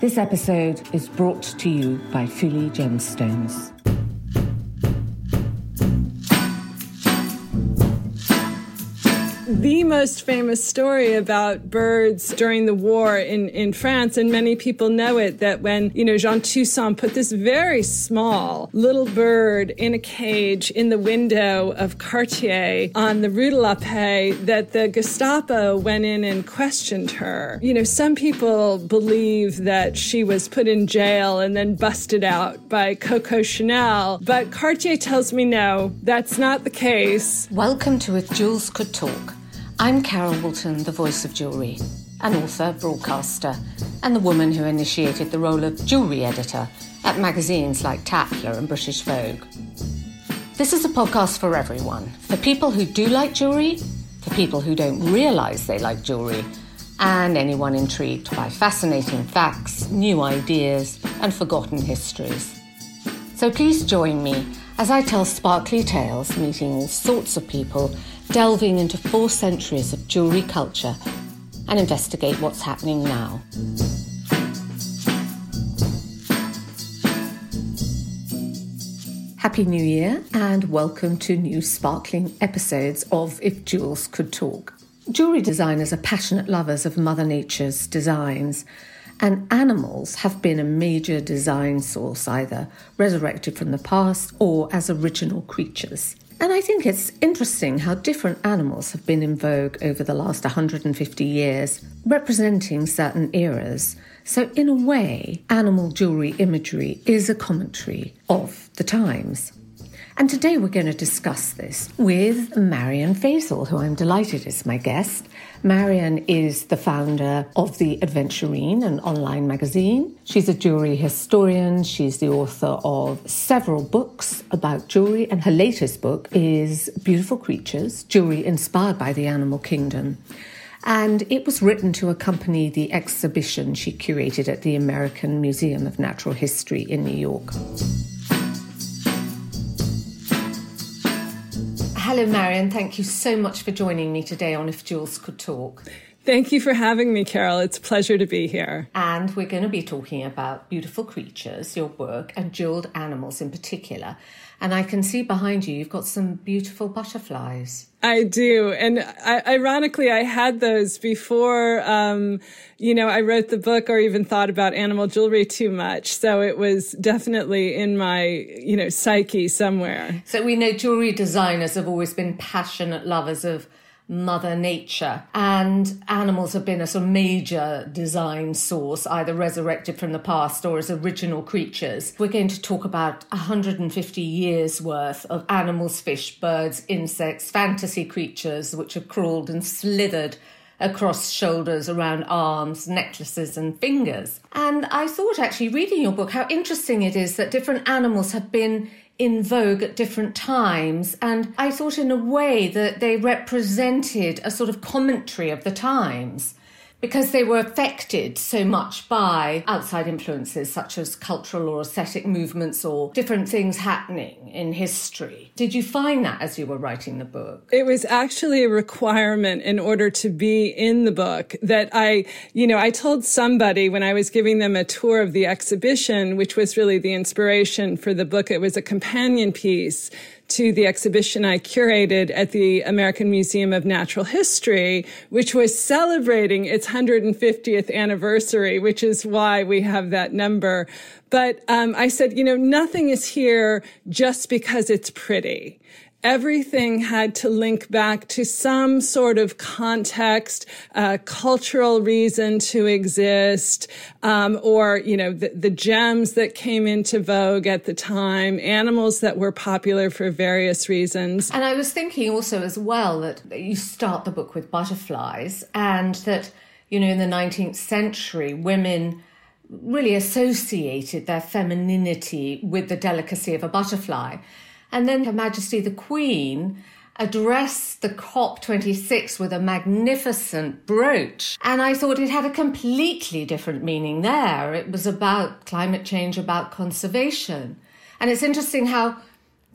This episode is brought to you by Fuli Gemstones. The most famous story about birds during the war in, in France, and many people know it, that when, you know, Jeanne Toussaint put this very small little bird in a cage in the window of Cartier on the Rue de la Paix, that the Gestapo went in and questioned her. You know, some people believe that she was put in jail and then busted out by Coco Chanel, but Cartier tells me no, that's not the case. Welcome to If Jewels Could Talk I'm Carol Woolton, the voice of jewellery, an author, broadcaster, and the woman who initiated the role of jewellery editor at magazines like Tatler and British Vogue. This is a podcast for everyone for people who do like jewellery, for people who don't realise they like jewellery, and anyone intrigued by fascinating facts, new ideas, and forgotten histories. So please join me as I tell sparkly tales, meeting all sorts of people delving into four centuries of jewellery culture and investigate what's happening now. Happy New Year and welcome to new sparkling episodes of If Jewels Could Talk. Jewellery designers are passionate lovers of Mother Nature's designs, and animals have been a major design source, either resurrected from the past or as original creatures. And I think it's interesting how different animals have been in vogue over the last 150 years, representing certain eras. So, in a way, animal jewellery imagery is a commentary of the times. And today we're going to discuss this with Marion Fasel, who I'm delighted is my guest. Marion is the founder of The Adventurine, an online magazine. She's a jewelry historian. She's the author of several books about jewelry, and her latest book is Beautiful Creatures Jewelry Inspired by the Animal Kingdom. And it was written to accompany the exhibition she curated at the American Museum of Natural History in New York. Hello, Marion. Thank you so much for joining me today on If Jewels Could Talk. Thank you for having me, Carol. It's a pleasure to be here. And we're going to be talking about beautiful creatures, your work, and jeweled animals in particular. And I can see behind you, you've got some beautiful butterflies. I do. And I, ironically, I had those before, um, you know, I wrote the book or even thought about animal jewelry too much. So it was definitely in my, you know, psyche somewhere. So we know jewelry designers have always been passionate lovers of Mother Nature. And animals have been a sort of major design source, either resurrected from the past or as original creatures. We're going to talk about 150 years worth of animals, fish, birds, insects, fantasy creatures which have crawled and slithered across shoulders, around arms, necklaces, and fingers. And I thought, actually, reading your book, how interesting it is that different animals have been in vogue at different times. And I thought, in a way, that they represented a sort of commentary of the times because they were affected so much by outside influences such as cultural or aesthetic movements or different things happening in history. Did you find that as you were writing the book? It was actually a requirement in order to be in the book that I, you know, I told somebody when I was giving them a tour of the exhibition, which was really the inspiration for the book, it was a companion piece to the exhibition I curated at the American Museum of Natural History, which was celebrating its 150th anniversary, which is why we have that number. But um, I said, you know, nothing is here just because it's pretty everything had to link back to some sort of context, uh, cultural reason to exist, um, or you know the, the, gems that came into vogue at the time, animals that were popular for various reasons. And I was thinking also as well that you start the book with butterflies, and that you know in the 19th century women really associated their femininity with the delicacy of a butterfly. And then Her Majesty the Queen addressed the COP26 with a magnificent brooch. And I thought it had a completely different meaning there. It was about climate change, about conservation. And it's interesting how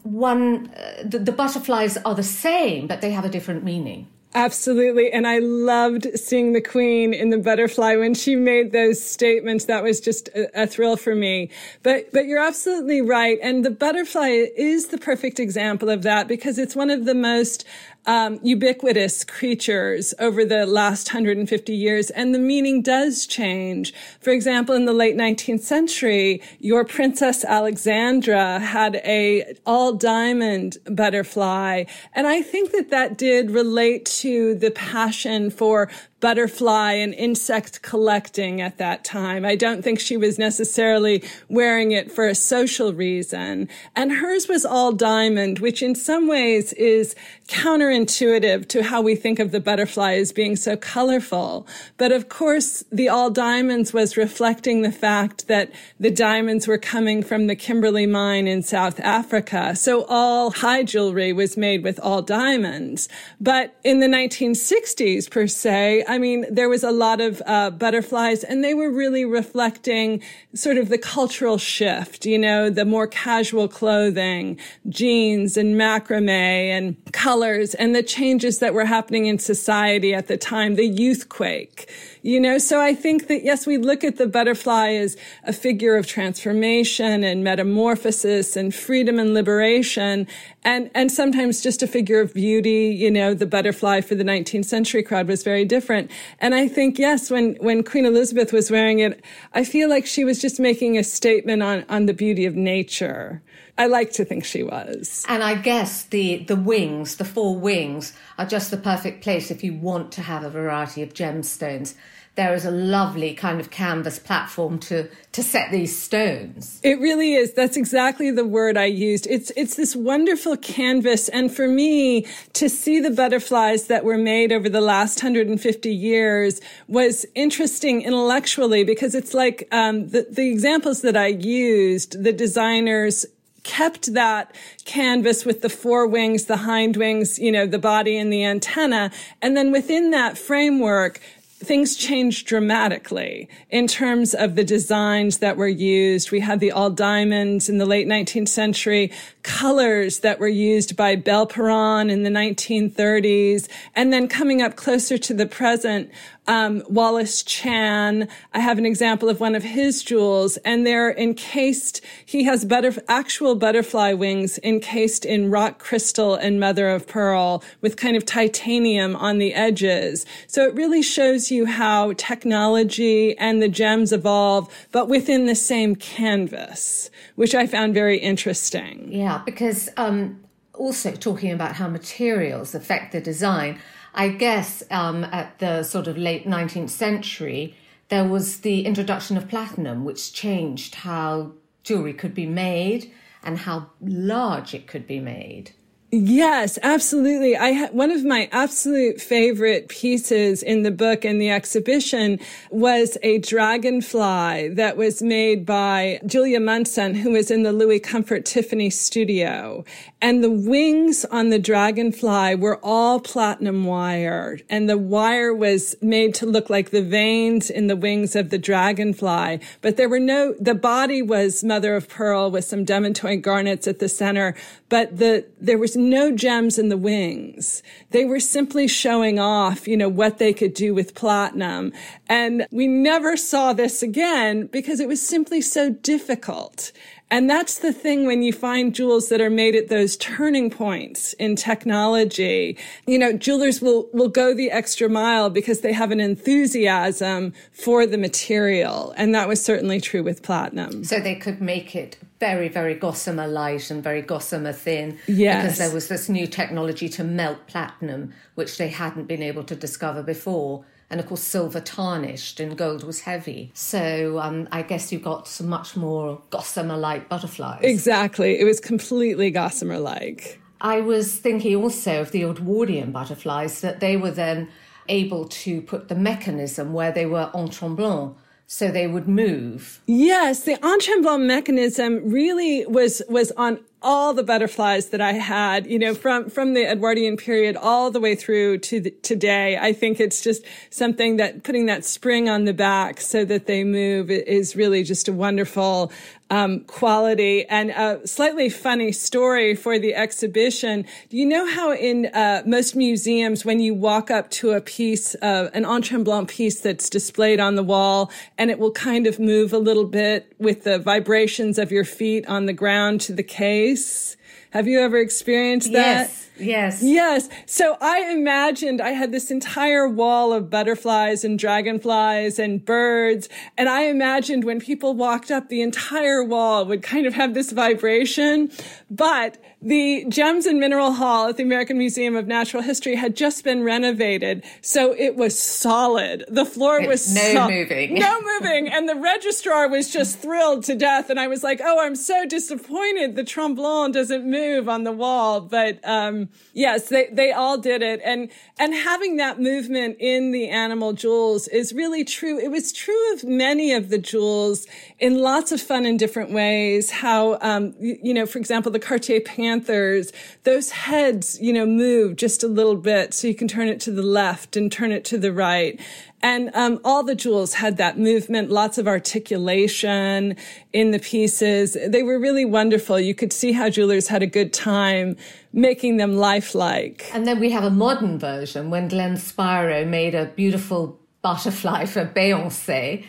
one, uh, the, the butterflies are the same, but they have a different meaning. Absolutely. And I loved seeing the queen in the butterfly when she made those statements. That was just a, a, thrill for me. But, but you're absolutely right. And the butterfly is the perfect example of that because it's one of the most um, ubiquitous creatures over the last 150 years, and the meaning does change. For example, in the late 19th century, your Princess Alexandra had a all diamond butterfly, and I think that that did relate to the passion for butterfly and insect collecting at that time. I don't think she was necessarily wearing it for a social reason. And hers was all diamond, which in some ways is counterintuitive to how we think of the butterfly as being so colorful. But of course, the all diamonds was reflecting the fact that the diamonds were coming from the Kimberley mine in South Africa. So all high jewelry was made with all diamonds. But in the 1960s, per se, I mean, there was a lot of uh, butterflies, and they were really reflecting sort of the cultural shift, you know, the more casual clothing, jeans and macrame and colors, and the changes that were happening in society at the time, the youth quake. You know, so I think that yes, we look at the butterfly as a figure of transformation and metamorphosis and freedom and liberation and, and sometimes just a figure of beauty. You know, the butterfly for the 19th century crowd was very different. And I think, yes, when, when Queen Elizabeth was wearing it, I feel like she was just making a statement on, on the beauty of nature. I like to think she was. And I guess the, the wings, the four wings, are just the perfect place if you want to have a variety of gemstones there is a lovely kind of canvas platform to to set these stones. It really is. That's exactly the word I used. It's it's this wonderful canvas and for me to see the butterflies that were made over the last 150 years was interesting intellectually because it's like um, the the examples that I used, the designers kept that canvas with the four wings, the hind wings, you know, the body and the antenna. And then within that framework, things changed dramatically in terms of the designs that were used. We had the all diamonds in the late 19th century, colors that were used by Belperron in the 1930s, and then coming up closer to the present, um, Wallace Chan. I have an example of one of his jewels, and they're encased. He has butter, actual butterfly wings encased in rock crystal and mother of pearl with kind of titanium on the edges. So it really shows you how technology and the gems evolve, but within the same canvas, which I found very interesting. Yeah, because um, also talking about how materials affect the design. I guess um, at the sort of late 19th century, there was the introduction of platinum, which changed how jewelry could be made and how large it could be made. Yes, absolutely. I ha- one of my absolute favorite pieces in the book and the exhibition was a dragonfly that was made by Julia Munson, who was in the Louis Comfort Tiffany studio. And the wings on the dragonfly were all platinum wired, and the wire was made to look like the veins in the wings of the dragonfly. But there were no. The body was mother of pearl with some demantoid garnets at the center, but the there was no gems in the wings. They were simply showing off, you know, what they could do with platinum. And we never saw this again because it was simply so difficult. And that's the thing when you find jewels that are made at those turning points in technology. You know, jewelers will, will go the extra mile because they have an enthusiasm for the material. And that was certainly true with platinum. So they could make it very, very gossamer light and very gossamer thin. Yes. Because there was this new technology to melt platinum, which they hadn't been able to discover before. And of course, silver tarnished and gold was heavy. So um, I guess you got some much more gossamer like butterflies. Exactly. It was completely gossamer like. I was thinking also of the Edwardian butterflies, that they were then able to put the mechanism where they were en tremblant so they would move. Yes, the en mechanism really was was on all the butterflies that I had, you know, from from the Edwardian period all the way through to the, today. I think it's just something that putting that spring on the back so that they move is really just a wonderful um, quality. And a slightly funny story for the exhibition. Do you know how in uh, most museums, when you walk up to a piece, uh, an en tremblant piece that's displayed on the wall, and it will kind of move a little bit with the vibrations of your feet on the ground to the case? Have you ever experienced that? Yes. Yes. Yes. So I imagined I had this entire wall of butterflies and dragonflies and birds. And I imagined when people walked up, the entire wall would kind of have this vibration. But the Gems and Mineral Hall at the American Museum of Natural History had just been renovated, so it was solid. The floor was no so- moving, no moving, and the registrar was just thrilled to death. And I was like, "Oh, I'm so disappointed the tremblant doesn't move on the wall." But um, yes, they they all did it, and and having that movement in the animal jewels is really true. It was true of many of the jewels in lots of fun and different ways. How um, you, you know, for example, the Cartier Pan panthers, those heads, you know, move just a little bit so you can turn it to the left and turn it to the right. And um, all the jewels had that movement, lots of articulation in the pieces. They were really wonderful. You could see how jewelers had a good time making them lifelike. And then we have a modern version when Glenn Spiro made a beautiful butterfly for Beyonce,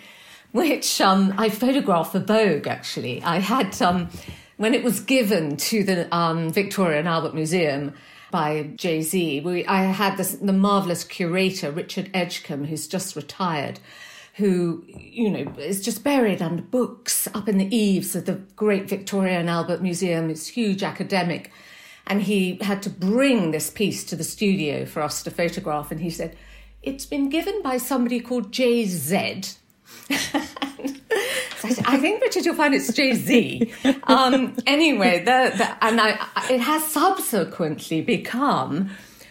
which um, I photographed for Vogue, actually. I had. Um, when it was given to the um, Victoria and Albert Museum by Jay Z, I had this, the marvelous curator, Richard Edgcumbe, who's just retired, who, you know, is just buried under books up in the eaves of the great Victoria and Albert Museum. It's huge academic. And he had to bring this piece to the studio for us to photograph. And he said, It's been given by somebody called Jay Z. I think, Richard, you'll find it's Jay Z. Um, anyway, the, the, and I, it has subsequently become,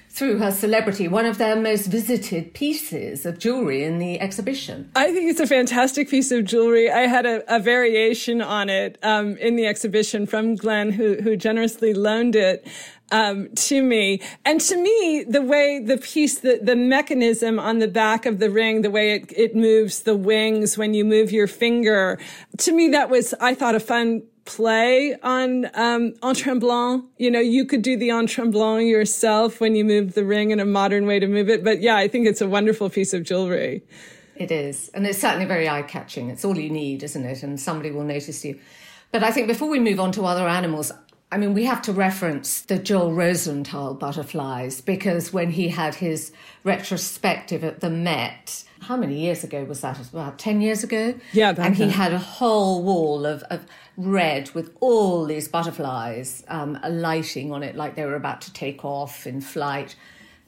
through her celebrity, one of their most visited pieces of jewelry in the exhibition. I think it's a fantastic piece of jewelry. I had a, a variation on it um, in the exhibition from Glenn, who, who generously loaned it um, to me. And to me, the way the piece, the, the mechanism on the back of the ring, the way it, it moves the wings when you move your finger, to me, that was, I thought, a fun play on um, en tremblant. You know, you could do the en tremblant yourself when you move the ring in a modern way to move it. But yeah, I think it's a wonderful piece of jewelry. It is. And it's certainly very eye catching. It's all you need, isn't it? And somebody will notice you. But I think before we move on to other animals, I mean, we have to reference the Joel Rosenthal butterflies because when he had his retrospective at the Met, how many years ago was that? About 10 years ago? Yeah, and he had a whole wall of, of red with all these butterflies um, alighting on it like they were about to take off in flight.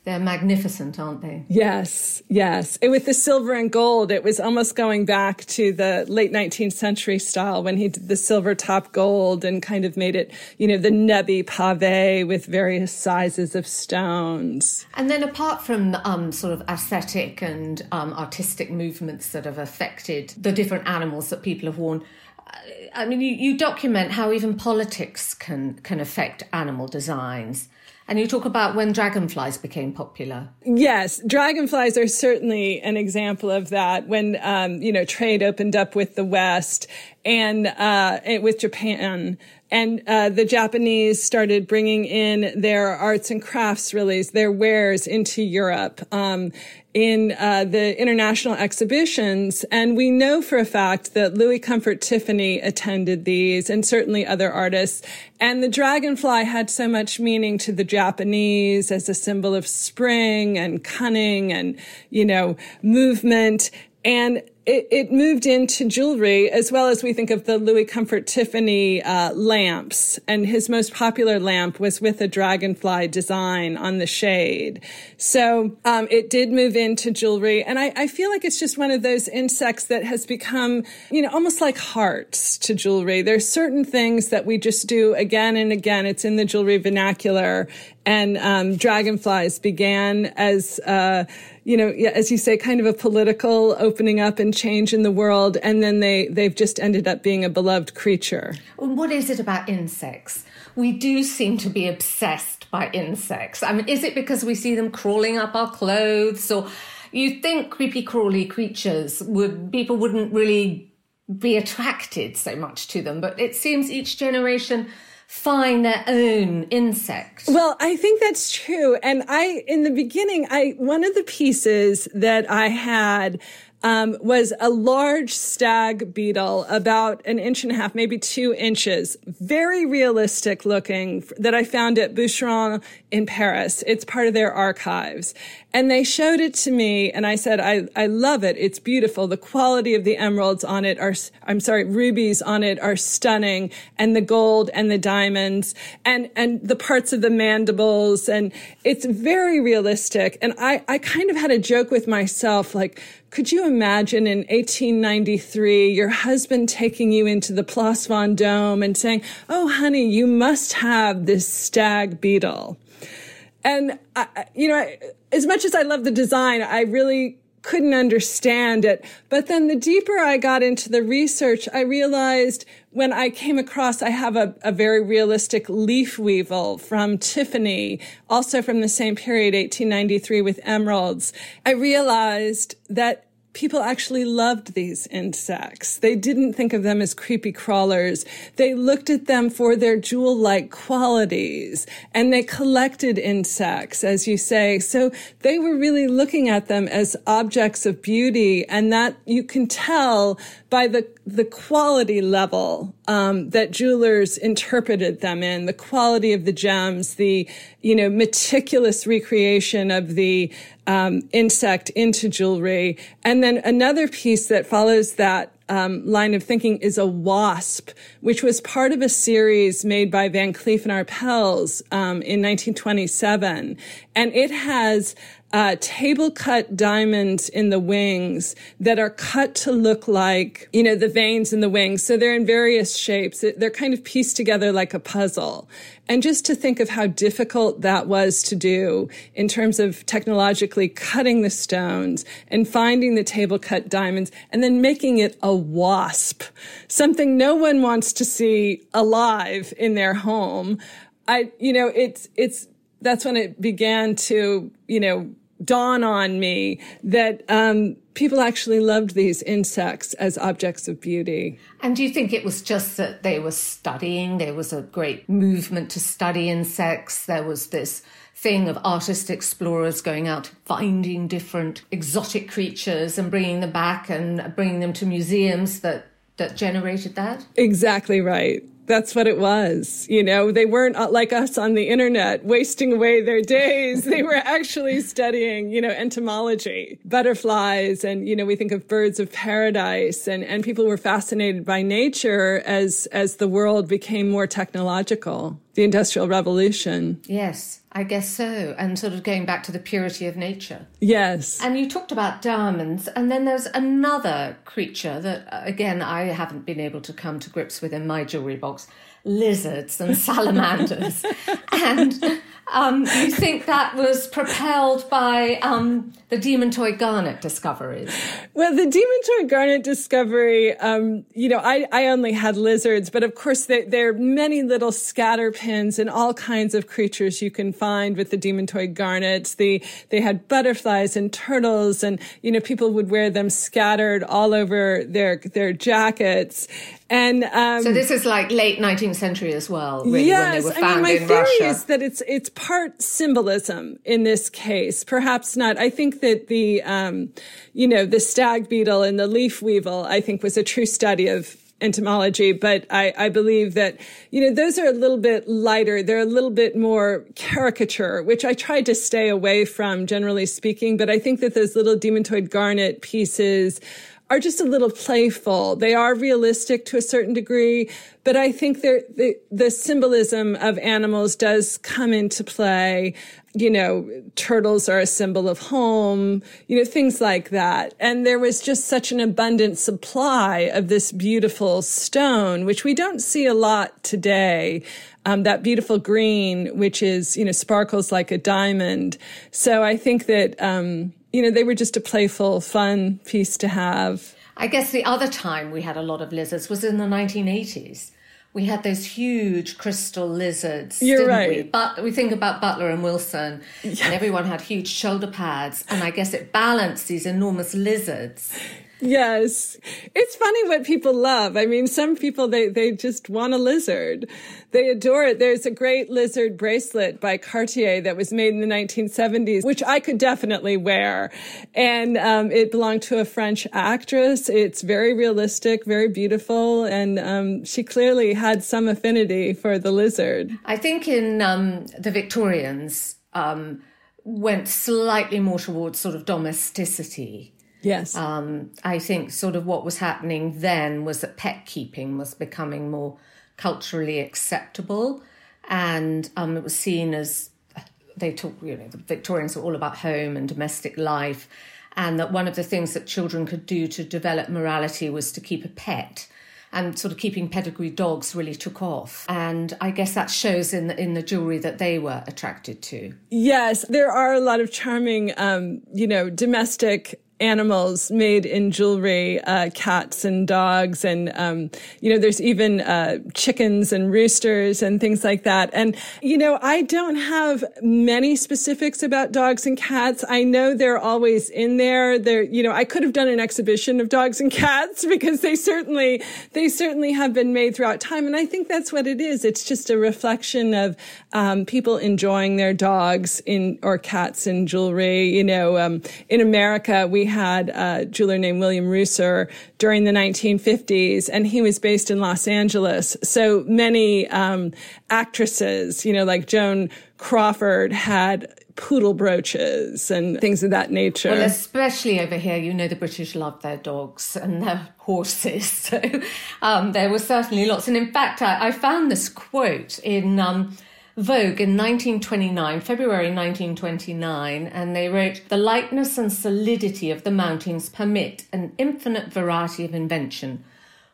They're magnificent, aren't they? Yes, yes. And with the silver and gold, it was almost going back to the late 19th century style when he did the silver top gold and kind of made it, you know, the nebby pave with various sizes of stones. And then apart from um, sort of aesthetic and um, artistic movements that have affected the different animals that people have worn, I mean, you, you document how even politics can, can affect animal designs. And you talk about when dragonflies became popular. Yes, dragonflies are certainly an example of that. When um, you know trade opened up with the West and uh, with Japan, and uh, the Japanese started bringing in their arts and crafts, really, their wares into Europe. Um, in uh, the international exhibitions. And we know for a fact that Louis Comfort Tiffany attended these and certainly other artists. And the dragonfly had so much meaning to the Japanese as a symbol of spring and cunning and, you know, movement. And it, it, moved into jewelry as well as we think of the Louis Comfort Tiffany uh, lamps. And his most popular lamp was with a dragonfly design on the shade. So um, it did move into jewelry. And I, I, feel like it's just one of those insects that has become, you know, almost like hearts to jewelry. There's certain things that we just do again and again. It's in the jewelry vernacular. And um, dragonflies began as, uh, you know, as you say, kind of a political opening up and change in the world, and then they they've just ended up being a beloved creature. What is it about insects? We do seem to be obsessed by insects. I mean, is it because we see them crawling up our clothes, or you think creepy crawly creatures would people wouldn't really be attracted so much to them, but it seems each generation find their own insect. Well, I think that's true. And I, in the beginning, I, one of the pieces that I had um, was a large stag beetle, about an inch and a half, maybe two inches, very realistic looking that I found at Boucheron in Paris. It's part of their archives. And they showed it to me and I said, I, I love it. It's beautiful. The quality of the emeralds on it are, I'm sorry, rubies on it are stunning and the gold and the diamonds and, and the parts of the mandibles. And it's very realistic. And I, I kind of had a joke with myself, like, could you imagine in 1893 your husband taking you into the Place Vendôme and saying, "Oh, honey, you must have this stag beetle"? And I, you know, as much as I love the design, I really couldn't understand it. But then the deeper I got into the research, I realized when I came across, I have a, a, very realistic leaf weevil from Tiffany, also from the same period, 1893 with emeralds. I realized that people actually loved these insects. They didn't think of them as creepy crawlers. They looked at them for their jewel-like qualities and they collected insects, as you say. So they were really looking at them as objects of beauty and that you can tell by the the quality level um, that jewelers interpreted them in, the quality of the gems, the you know meticulous recreation of the um, insect into jewelry, and then another piece that follows that um, line of thinking is a wasp, which was part of a series made by Van Cleef and Arpels um, in 1927, and it has uh, table cut diamonds in the wings that are cut to look like, you know, the veins in the wings. So they're in various shapes. They're kind of pieced together like a puzzle. And just to think of how difficult that was to do in terms of technologically cutting the stones and finding the table cut diamonds and then making it a wasp, something no one wants to see alive in their home. I, you know, it's, it's, that's when it began to, you know, dawn on me that um, people actually loved these insects as objects of beauty. And do you think it was just that they were studying? There was a great movement to study insects. There was this thing of artist explorers going out finding different exotic creatures and bringing them back and bringing them to museums that that generated that? Exactly right that's what it was. You know, they weren't uh, like us on the internet wasting away their days. they were actually studying, you know, entomology, butterflies. And, you know, we think of birds of paradise and, and people were fascinated by nature as, as the world became more technological, the industrial revolution. Yes. I guess so. And sort of going back to the purity of nature. Yes. And you talked about diamonds, and then there's another creature that, again, I haven't been able to come to grips with in my jewelry box lizards and salamanders. and um, you think that was propelled by um, the Demantoid garnet discoveries? Well, the Demantoid garnet discovery, um, you know, I, I only had lizards, but of course they, there are many little scatter pins and all kinds of creatures you can find with the Demantoid garnets. The, they had butterflies and turtles and, you know, people would wear them scattered all over their, their jackets. And um, so this is like late 19th century as well. Really, yes, I mean my theory Russia. is that it's it's part symbolism in this case. Perhaps not. I think that the um, you know the stag beetle and the leaf weevil I think was a true study of entomology, but I, I, believe that, you know, those are a little bit lighter. They're a little bit more caricature, which I tried to stay away from, generally speaking. But I think that those little demantoid garnet pieces are just a little playful. They are realistic to a certain degree, but I think the, the symbolism of animals does come into play. You know, turtles are a symbol of home, you know, things like that. And there was just such an abundant supply of this beautiful stone, which we don't see a lot today. Um, that beautiful green, which is, you know, sparkles like a diamond. So I think that, um, you know, they were just a playful, fun piece to have. I guess the other time we had a lot of lizards was in the 1980s. We had those huge crystal lizards. You're right. We? But we think about Butler and Wilson, yeah. and everyone had huge shoulder pads, and I guess it balanced these enormous lizards. Yes. It's funny what people love. I mean, some people, they, they just want a lizard. They adore it. There's a great lizard bracelet by Cartier that was made in the 1970s, which I could definitely wear. And um, it belonged to a French actress. It's very realistic, very beautiful. And um, she clearly had some affinity for the lizard. I think in um, the Victorians, um, went slightly more towards sort of domesticity Yes. Um, I think sort of what was happening then was that pet keeping was becoming more culturally acceptable, and um, it was seen as they talk. You know, the Victorians were all about home and domestic life, and that one of the things that children could do to develop morality was to keep a pet and sort of keeping pedigree dogs really took off. And I guess that shows in the, in the jewelry that they were attracted to. Yes, there are a lot of charming, um, you know, domestic animals made in jewelry, uh, cats and dogs, and um, you know, there's even uh, chickens and roosters and things like that. And you know, I don't have many specifics about dogs and cats. I know they're always in there. There, you know, I could have done an exhibition of dogs and cats because they certainly they certainly have been made throughout time, and I think that's what it is. It's just a reflection of um, people enjoying their dogs in or cats in jewelry. You know, um, in America we had a jeweler named William Ruser during the 1950s, and he was based in Los Angeles. So many um, actresses, you know, like Joan Crawford, had poodle brooches and things of that nature. Well, especially over here, you know, the British love their dogs and their horses. So um, there were certainly lots. And in fact, I, I found this quote in. Um, Vogue in 1929, February 1929, and they wrote, The lightness and solidity of the mountains permit an infinite variety of invention.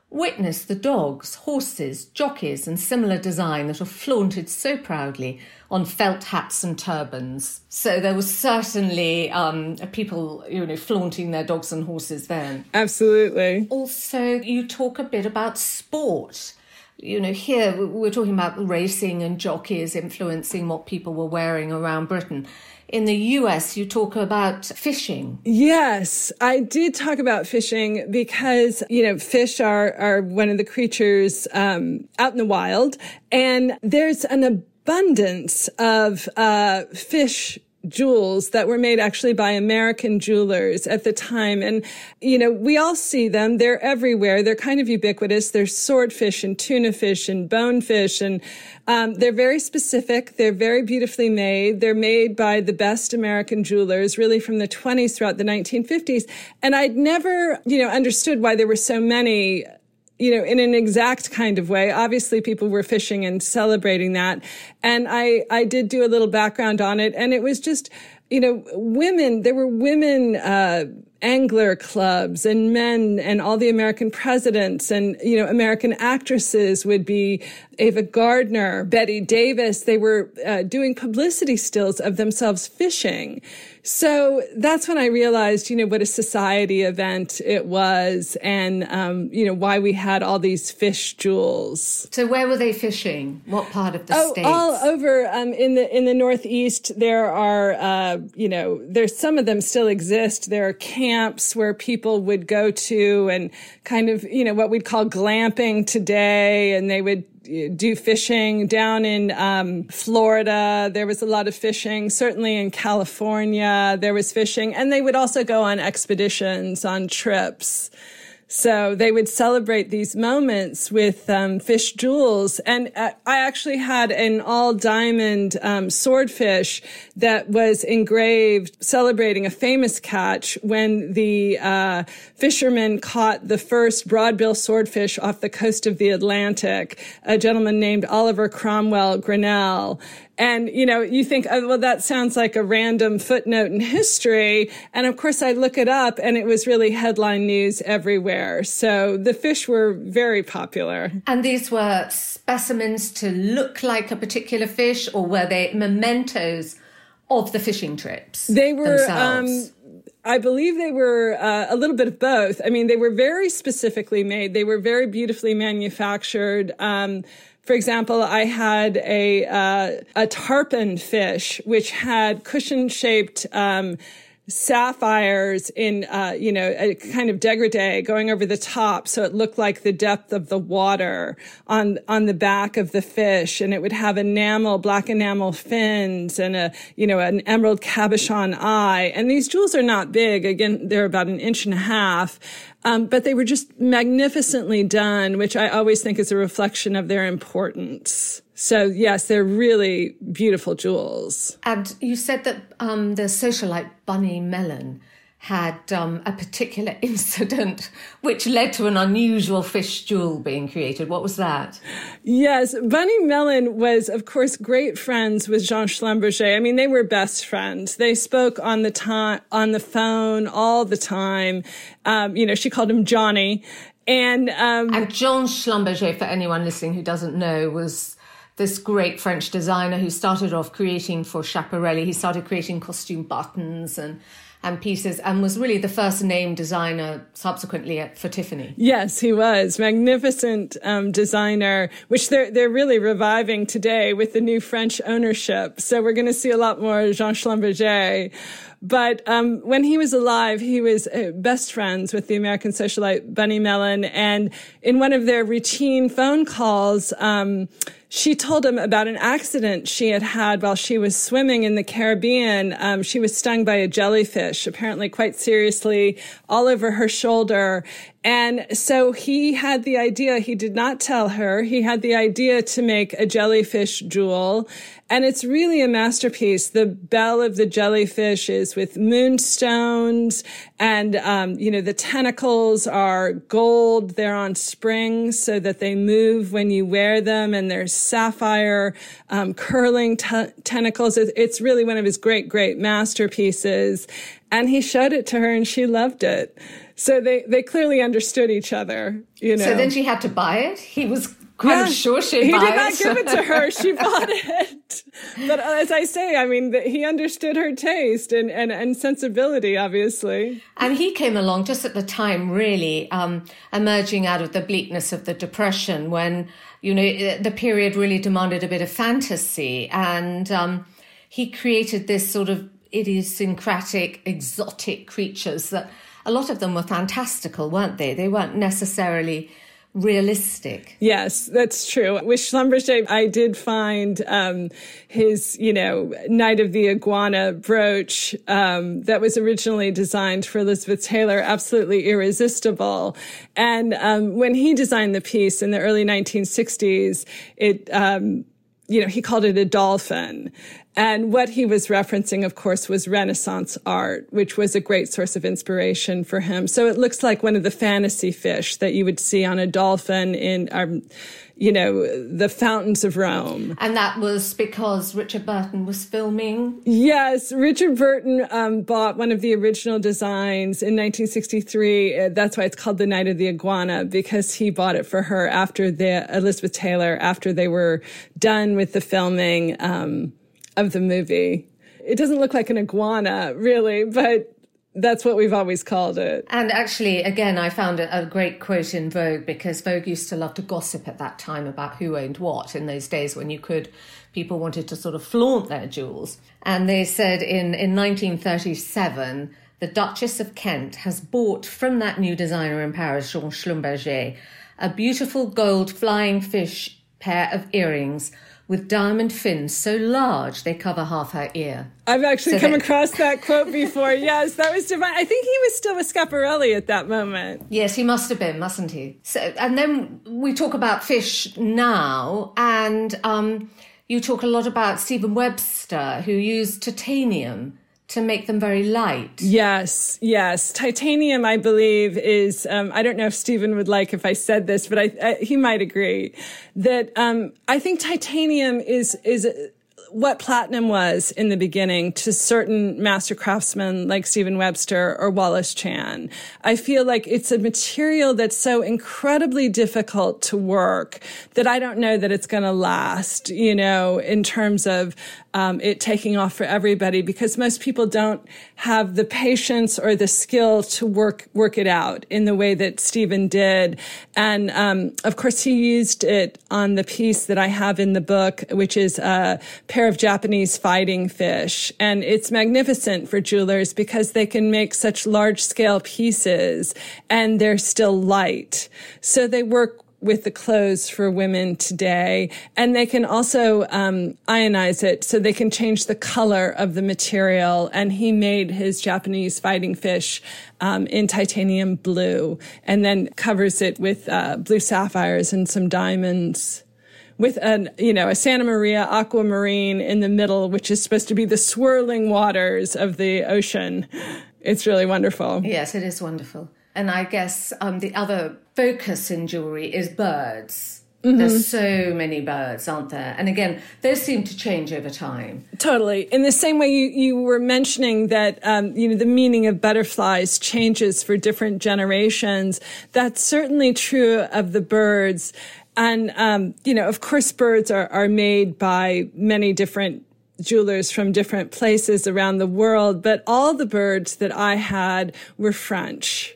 Witness the dogs, horses, jockeys, and similar design that are flaunted so proudly on felt hats and turbans. So there was certainly um, people, you know, flaunting their dogs and horses then. Absolutely. Also, you talk a bit about sport you know, here we're talking about racing and jockeys influencing what people were wearing around Britain. In the US, you talk about fishing. Yes, I did talk about fishing because, you know, fish are, are one of the creatures um, out in the wild, and there's an abundance of uh, fish jewels that were made actually by American jewelers at the time. And, you know, we all see them. They're everywhere. They're kind of ubiquitous. There's swordfish and tuna fish and bonefish. And um, they're very specific. They're very beautifully made. They're made by the best American jewelers, really from the 20s throughout the 1950s. And I'd never, you know, understood why there were so many you know, in an exact kind of way. Obviously, people were fishing and celebrating that. And I, I did do a little background on it. And it was just, you know, women, there were women, uh, angler clubs and men and all the American presidents and, you know, American actresses would be Ava Gardner, Bette Davis. They were uh, doing publicity stills of themselves fishing. So that's when I realized, you know, what a society event it was and, um, you know, why we had all these fish jewels. So where were they fishing? What part of the oh, States? All over, um, in the, in the Northeast, there are, uh, you know, there's some of them still exist. There are camps where people would go to and kind of, you know, what we'd call glamping today. And they would do fishing down in um, Florida. There was a lot of fishing. Certainly in California, there was fishing, and they would also go on expeditions, on trips. So they would celebrate these moments with um, fish jewels. And uh, I actually had an all diamond um, swordfish that was engraved celebrating a famous catch when the uh, fishermen caught the first broadbill swordfish off the coast of the Atlantic, a gentleman named Oliver Cromwell Grinnell. And, you know, you think, oh, well, that sounds like a random footnote in history. And of course, I look it up and it was really headline news everywhere. So the fish were very popular. And these were specimens to look like a particular fish, or were they mementos of the fishing trips? They were. Um, I believe they were uh, a little bit of both. I mean, they were very specifically made. They were very beautifully manufactured. Um, for example, I had a uh, a tarpon fish which had cushion shaped um, sapphires in, uh, you know, a kind of degradé going over the top. So it looked like the depth of the water on, on the back of the fish. And it would have enamel, black enamel fins and a, you know, an emerald cabochon eye. And these jewels are not big. Again, they're about an inch and a half. Um, but they were just magnificently done, which I always think is a reflection of their importance. So yes, they're really beautiful jewels. And you said that um, the socialite Bunny Mellon had um, a particular incident which led to an unusual fish jewel being created. What was that? Yes, Bunny Mellon was, of course, great friends with Jean Schlumberger. I mean, they were best friends. They spoke on the time on the phone all the time. Um, you know, she called him Johnny, and um, and Jean Schlumberger, for anyone listening who doesn't know, was this great French designer who started off creating for Schiaparelli. He started creating costume buttons and and pieces and was really the first name designer subsequently at, for Tiffany. Yes, he was magnificent um, designer, which they're they're really reviving today with the new French ownership. So we're going to see a lot more Jean Schlumberger. But um, when he was alive, he was uh, best friends with the American socialite Bunny Mellon, and in one of their routine phone calls. Um, she told him about an accident she had had while she was swimming in the Caribbean. Um, she was stung by a jellyfish, apparently quite seriously, all over her shoulder. And so he had the idea, he did not tell her, he had the idea to make a jellyfish jewel. And it's really a masterpiece. The bell of the jellyfish is with moonstones and, um, you know, the tentacles are gold. They're on springs so that they move when you wear them and there's sapphire, um, curling t- tentacles. It's really one of his great, great masterpieces. And he showed it to her and she loved it. So they, they clearly understood each other, you know. So then she had to buy it. He was quite yeah, sure she'd he did not give it to her. She bought it. But as I say, I mean, he understood her taste and, and, and sensibility, obviously. And he came along just at the time, really, um, emerging out of the bleakness of the Depression when, you know, the period really demanded a bit of fantasy. And um, he created this sort of idiosyncratic, exotic creatures that a lot of them were fantastical, weren't they? They weren't necessarily realistic. Yes, that's true. With Schlumberger, I did find um, his, you know, Night of the Iguana brooch um, that was originally designed for Elizabeth Taylor absolutely irresistible. And um, when he designed the piece in the early 1960s, it um, you know, he called it a dolphin. And what he was referencing, of course, was Renaissance art, which was a great source of inspiration for him. So it looks like one of the fantasy fish that you would see on a dolphin in, um, you know, the fountains of Rome. And that was because Richard Burton was filming? Yes, Richard Burton um, bought one of the original designs in 1963. Uh, that's why it's called The Night of the Iguana, because he bought it for her after the Elizabeth Taylor, after they were done with the filming. Um, of the movie. It doesn't look like an iguana, really, but that's what we've always called it. And actually, again, I found a, a, great quote in Vogue because Vogue used to love to gossip at that time about who owned what in those days when you could, people wanted to sort of flaunt their jewels. And they said in, in 1937, the Duchess of Kent has bought from that new designer in Paris, Jean Schlumberger, a beautiful gold flying fish pair of earrings with diamond fins so large they cover half her ear. I've actually so come that, across that quote before. yes, that was divine. I think he was still with Schiaparelli at that moment. Yes, he must have been, mustn't he? So, and then we talk about fish now, and um, you talk a lot about Stephen Webster, who used titanium to make them very light. Yes, yes. Titanium, I believe, is, um, I don't know if Stephen would like if I said this, but I, I he might agree that, um, I think titanium is, is, what platinum was in the beginning to certain master craftsmen like Stephen Webster or Wallace Chan. I feel like it's a material that's so incredibly difficult to work that I don't know that it's going to last, you know, in terms of um, it taking off for everybody because most people don't have the patience or the skill to work work it out in the way that Stephen did. And um, of course, he used it on the piece that I have in the book, which is a pair of Japanese fighting fish. And it's magnificent for jewelers because they can make such large scale pieces and they're still light. So they work with the clothes for women today. And they can also um, ionize it so they can change the color of the material. And he made his Japanese fighting fish um, in titanium blue and then covers it with uh, blue sapphires and some diamonds with an you know a Santa Maria aquamarine in the middle, which is supposed to be the swirling waters of the ocean. It's really wonderful. Yes, it is wonderful. And I guess um, the other focus in jewelry is birds. Mm-hmm. There's so many birds, aren't there? And again, those seem to change over time. Totally. In the same way you, you were mentioning that, um, you know, the meaning of butterflies changes for different generations. That's certainly true of the birds. And, um, you know, of course, birds are, are made by many different jewelers from different places around the world, but all the birds that I had were French.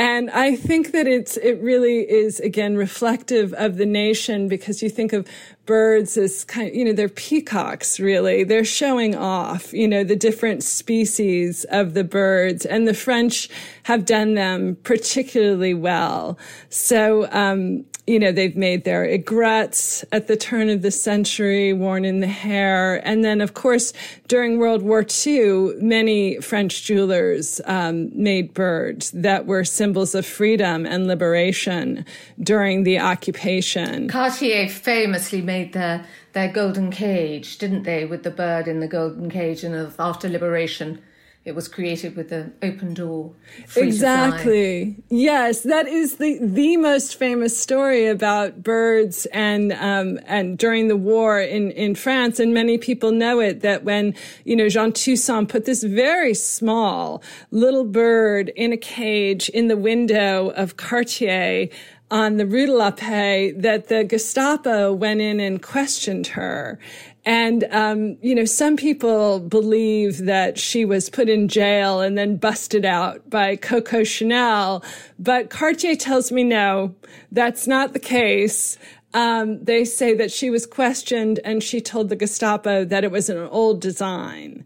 And I think that it's, it really is again reflective of the nation because you think of birds as kind of, you know, they're peacocks really. They're showing off, you know, the different species of the birds and the French have done them particularly well. So, um, you know, they've made their aigrettes at the turn of the century, worn in the hair. And then, of course, during World War II, many French jewelers um, made birds that were symbols of freedom and liberation during the occupation. Cartier famously made their, their golden cage, didn't they, with the bird in the golden cage and after liberation it was created with the open door. exactly. Yes, that is the the most famous story about birds and um, and during the war in in France, and many people know it. That when you know Jeanne Toussaint put this very small little bird in a cage in the window of Cartier on the Rue de la Paix that the Gestapo went in and questioned her. And, um, you know, some people believe that she was put in jail and then busted out by Coco Chanel. But Cartier tells me no, that's not the case. Um, they say that she was questioned and she told the Gestapo that it was an old design.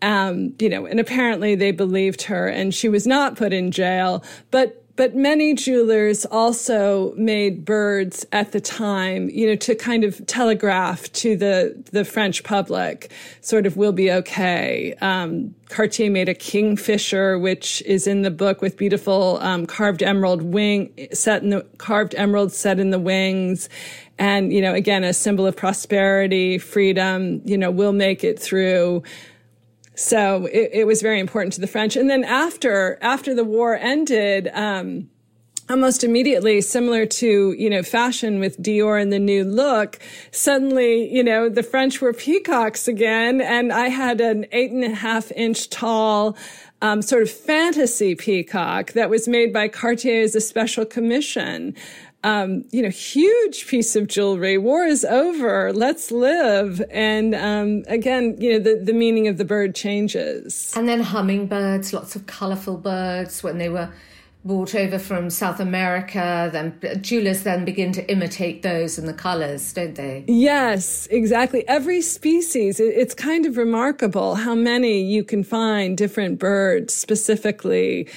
Um, you know, and apparently they believed her and she was not put in jail. But but many jewelers also made birds at the time, you know, to kind of telegraph to the, the French public, sort of, we'll be okay. Um, Cartier made a kingfisher, which is in the book with beautiful um, carved emerald wing set in the carved emerald set in the wings, and you know, again, a symbol of prosperity, freedom. You know, we'll make it through. So it, it, was very important to the French. And then after after the war ended, um, almost immediately, similar to you know fashion with Dior and the new look, suddenly you know the French were peacocks again, and I had an eight and a half inch tall. Um, sort of fantasy peacock that was made by Cartier as a special commission um, you know, huge piece of jewelry. War is over. Let's live. And um, again, you know, the, the meaning of the bird changes. And then hummingbirds, lots of colorful birds when they were brought over from South America, then jewelers then begin to imitate those and the colors, don't they? Yes, exactly. Every species, it's kind of remarkable how many you can find different birds specifically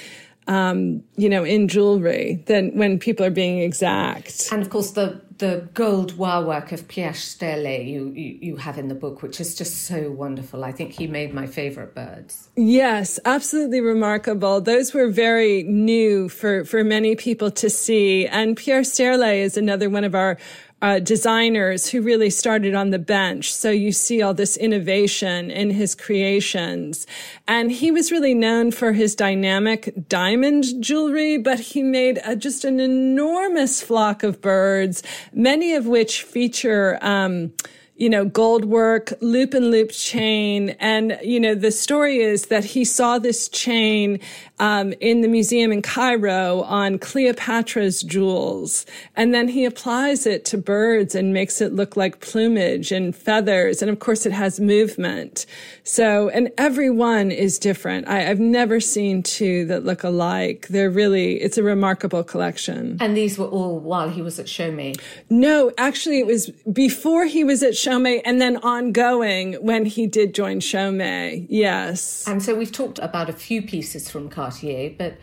um, you know, in jewelry than when people are being exact. And of course, the the gold wire work of Pierre Sterlé you, you, you have in the book, which is just so wonderful. I think he made my favorite birds. Yes, absolutely remarkable. Those were very new for for many people to see. And Pierre Sterlé is another one of our uh, designers who really started on the bench. So you see all this innovation in his creations. And he was really known for his dynamic diamond jewelry, but he made a, just an enormous flock of birds, many of which feature, um, you know, gold work, loop and loop chain. And, you know, the story is that he saw this chain um, in the museum in Cairo on Cleopatra's jewels. And then he applies it to birds and makes it look like plumage and feathers. And of course, it has movement. So, and every one is different. I, have never seen two that look alike. They're really, it's a remarkable collection. And these were all while he was at Chaumet? No, actually, it was before he was at Chaumet and then ongoing when he did join Chaumet. Yes. And so we've talked about a few pieces from Cartier, but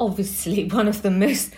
obviously one of the most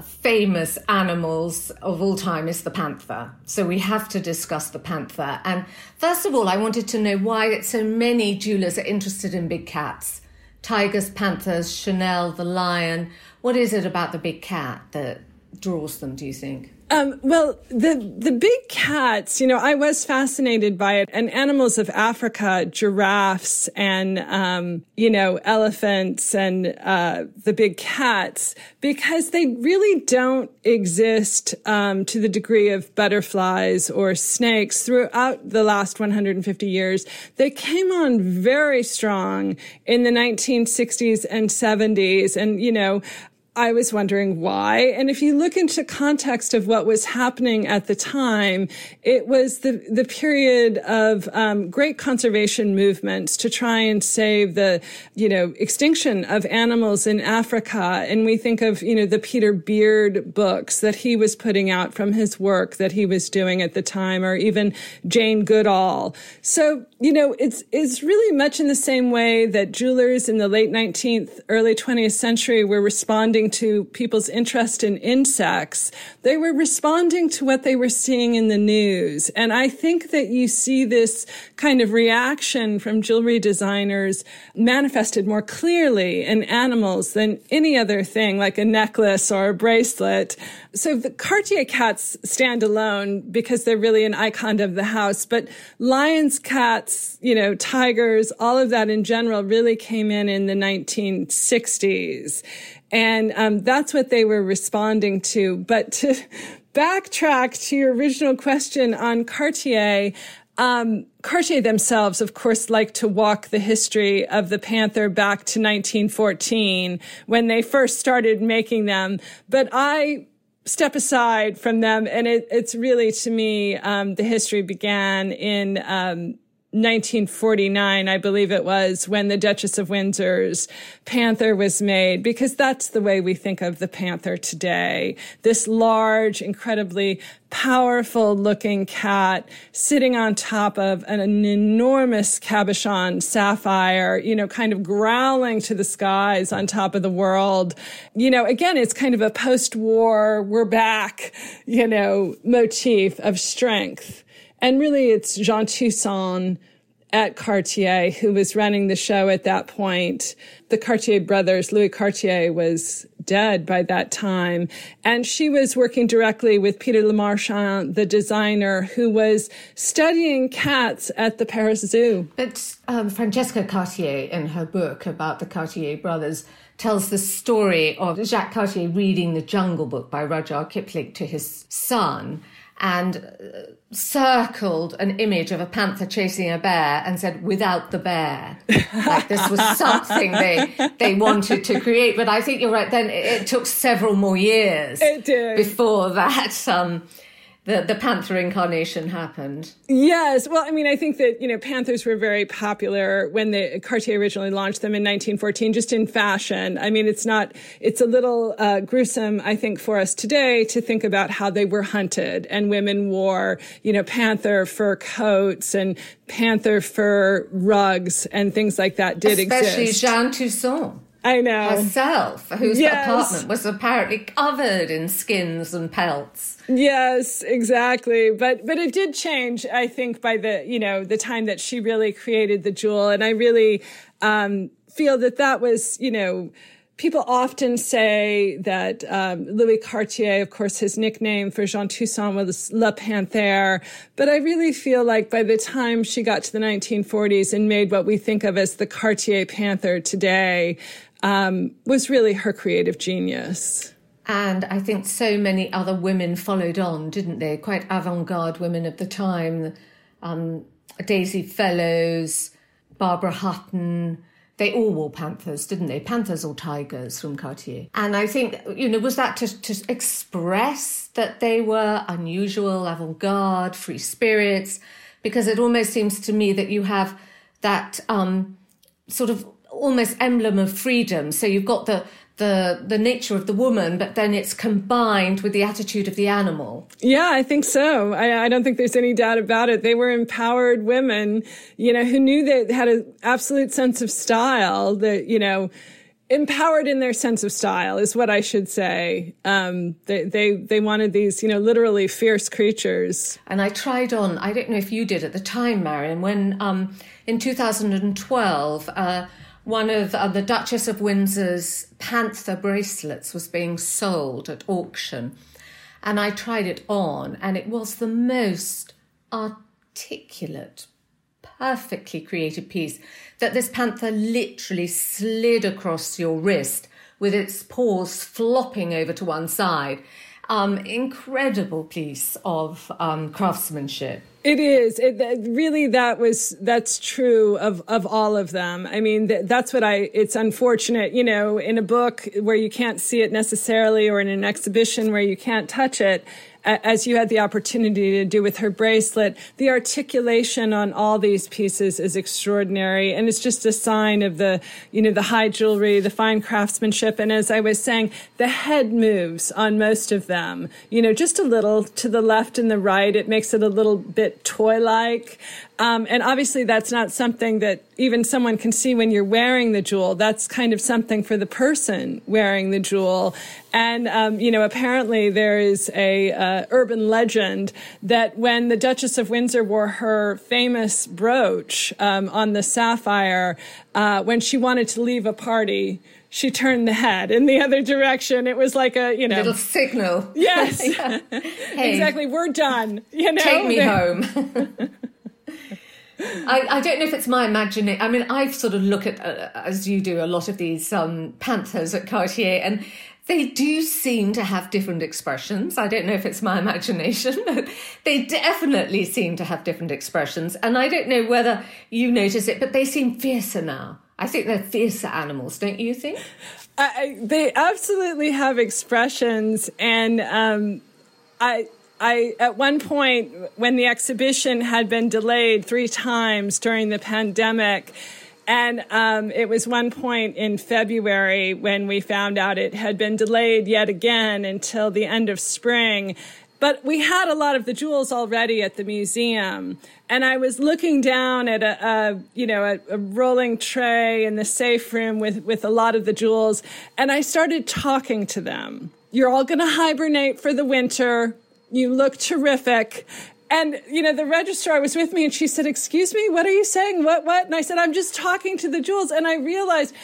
famous animals of all time is the panther. So we have to discuss the panther. And first of all, I wanted to know why so many jewelers are interested in big cats. Tigers, panthers, Chanel, the lion. What is it about the big cat that draws them, do you think? Um, well, the the big cats, you know, I was fascinated by it, and animals of Africa, giraffes and um, you know elephants and uh, the big cats, because they really don't exist um, to the degree of butterflies or snakes throughout the last 150 years. They came on very strong in the 1960s and 70s, and you know, I was wondering why. And if you look into context of what was happening at the time, it was the, the period of um, great conservation movements to try and save the, you know, extinction of animals in Africa. And we think of, you know, the Peter Beard books that he was putting out from his work that he was doing at the time, or even Jane Goodall. So, you know, it's, it's really much in the same way that jewelers in the late 19th, early 20th century were responding responding to people's interest in insects. They were responding to what they were seeing in the news. And I think that you see this kind of reaction from jewelry designers manifested more clearly in animals than any other thing, like a necklace or a bracelet. So the Cartier cats stand alone because they're really an icon of the house. But lions, cats, you know, tigers, all of that in general really came in in the 1960s. And um, that's what they were responding to. But to backtrack to your original question on Cartier, um, Cartier themselves, of course, like to walk the history of the Panther back to 1914 when they first started making them. But I step aside from them, and it, it's really to me um, the history began in um, 1949, I believe it was, when the Duchess of Windsor's Panther was made, because that's the way we think of the Panther today. This large, incredibly powerful looking cat sitting on top of an, an enormous cabochon sapphire, you know, kind of growling to the skies on top of the world. You know, again, it's kind of a post-war, we're back, you know, motif of strength. And really, it's Jeanne Toussaint at Cartier who was running the show at that point. The Cartier brothers, Louis Cartier was dead by that time. And she was working directly with Peter Lemarchand, the designer, who was studying cats at the Paris Zoo. But um, Francesca Cartier, in her book about the Cartier brothers, tells the story of Jacques Cartier reading The Jungle Book by Rudyard Kipling to his son and uh, circled an image of a panther chasing a bear and said without the bear. Like this was something they they wanted to create. But i think you're right then it, it took several more years before that um the, the panther incarnation happened. Yes. Well, I mean, I think that, you know, panthers were very popular when the Cartier originally launched them in 1914, just in fashion. I mean, it's not, it's a little uh, gruesome, I think, for us today to think about how they were hunted and women wore, you know, panther fur coats and panther fur rugs and things like that did Especially exist. Especially Jeanne Toussaint. I know. Herself, whose yes. apartment was apparently covered in skins and pelts. Yes, exactly. But but it did change, I think, by the you know the time that she really created the jewel, and I really um, feel that that was you know people often say that um, Louis Cartier, of course, his nickname for Jeanne Toussaint was La Panthère. But I really feel like by the time she got to the 1940s and made what we think of as the Cartier Panther today, um, was really her creative genius. And I think so many other women followed on, didn't they? Quite avant garde women of the time. Um, Daisy Fellowes, Barbara Hutton, they all wore panthers, didn't they? Panthers or tigers from Cartier. And I think, you know, was that to, to express that they were unusual, avant garde, free spirits? Because it almost seems to me that you have that um, sort of almost emblem of freedom. So you've got the the the nature of the woman, but then it's combined with the attitude of the animal. Yeah, I think so. I, I don't think there's any doubt about it. They were empowered women, you know, who knew they had an absolute sense of style. That you know empowered in their sense of style is what I should say. Um, they, they, they wanted these, you know, literally fierce creatures. And I tried on, I don't know if you did at the time, Marion, when um, in 2012, uh, one of uh, the Duchess of Windsor's panther bracelets was being sold at auction. And I tried it on, and it was the most articulate, perfectly created piece that this panther literally slid across your wrist with its paws flopping over to one side. Um, incredible piece of um, craftsmanship. It is. It, really, that was that's true of of all of them. I mean, th- that's what I. It's unfortunate, you know, in a book where you can't see it necessarily, or in an exhibition where you can't touch it as you had the opportunity to do with her bracelet, the articulation on all these pieces is extraordinary. And it's just a sign of the, you know, the high jewelry, the fine craftsmanship. And as I was saying, the head moves on most of them, you know, just a little to the left and the right. It makes it a little bit toy like. Um, and obviously, that's not something that even someone can see when you're wearing the jewel. That's kind of something for the person wearing the jewel. And um, you know, apparently there is a uh, urban legend that when the Duchess of Windsor wore her famous brooch um, on the sapphire, uh, when she wanted to leave a party, she turned the head in the other direction. It was like a, you know, little signal. Yes, hey, exactly. We're done. You know, take me home. I, I, don't know if it's my imagination. I mean, I sort of look at, uh, as you do, a lot of these um, panthers at Cartier, and they do seem to have different expressions. I don't know if it's my imagination, but they definitely seem to have different expressions. And I don't know whether you notice it, but they seem fiercer now. I think they're fiercer animals, don't you think? I, they absolutely have expressions, and um, I I at one point when the exhibition had been delayed three times during the pandemic. And um, it was one point in February when we found out it had been delayed yet again until the end of spring. But we had a lot of the jewels already at the museum, and I was looking down at a, a you know a, a, rolling tray in the safe room with with a lot of the jewels, and I started talking to them. You're all going to hibernate for the winter. You look terrific. And, you know, the registrar was with me and she said, Excuse me, what are you saying? What, what? And I said, I'm just talking to the jewels. And I realized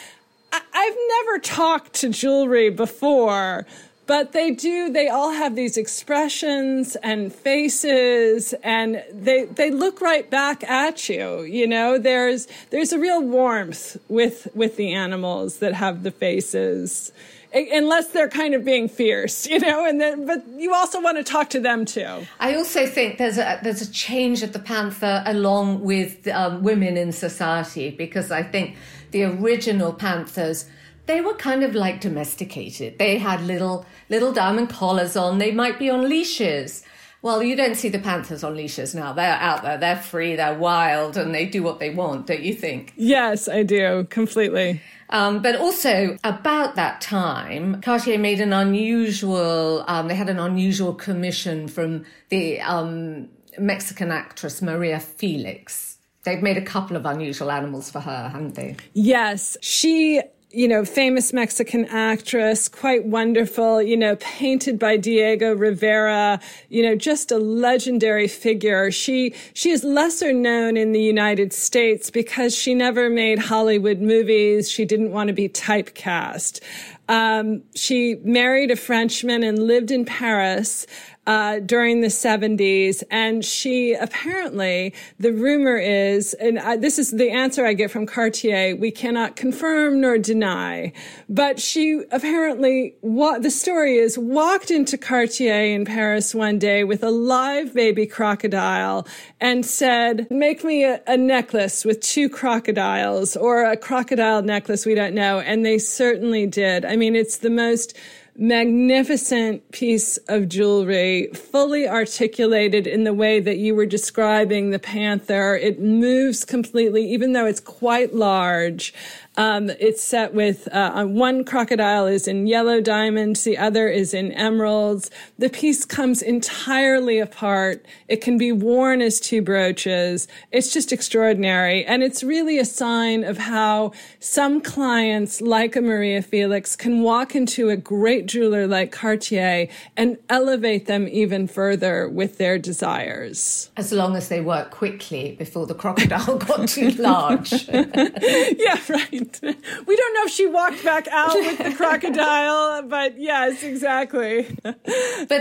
I- I've never talked to jewelry before but they do they all have these expressions and faces and they they look right back at you you know there's there's a real warmth with with the animals that have the faces unless they're kind of being fierce, you know, and then, but you also want to talk to them too. I also think there's a, there's a change at the Panther along with um, women in society because I think the original Panthers, they were kind of like domesticated. They had little, little diamond collars on. They might be on leashes. Well, you don't see the panthers on leashes now. They're out there, they're free, they're wild, and they do what they want, don't you think? Yes, I do, completely. Um, but also about that time, Cartier made an unusual, um, they had an unusual commission from the um, Mexican actress Maria Felix. They've made a couple of unusual animals for her, haven't they? Yes. She you know, famous Mexican actress, quite wonderful, you know, painted by Diego Rivera, you know, just a legendary figure. She, she is lesser known in the United States because she never made Hollywood movies. She didn't want to be typecast. Um, she married a Frenchman and lived in Paris uh, during the 70s. And she apparently, the rumor is, and I, this is the answer I get from Cartier, we cannot confirm nor deny, but she apparently, wa- the story is, walked into Cartier in Paris one day with a live baby crocodile and said, make me a, a necklace with two crocodiles or a crocodile necklace, we don't know. And they certainly did. I mean, it's the most magnificent piece of jewelry, fully articulated in the way that you were describing the panther. It moves completely, even though it's quite large. Um, it's set with uh, one crocodile is in yellow diamonds, the other is in emeralds. The piece comes entirely apart. It can be worn as two brooches. It's just extraordinary. And it's really a sign of how some clients, like a Maria Felix, can walk into a great jeweler like Cartier and elevate them even further with their desires. As long as they work quickly before the crocodile got too large. yeah, right. We don't know if she walked back out with the crocodile, but yes, exactly. but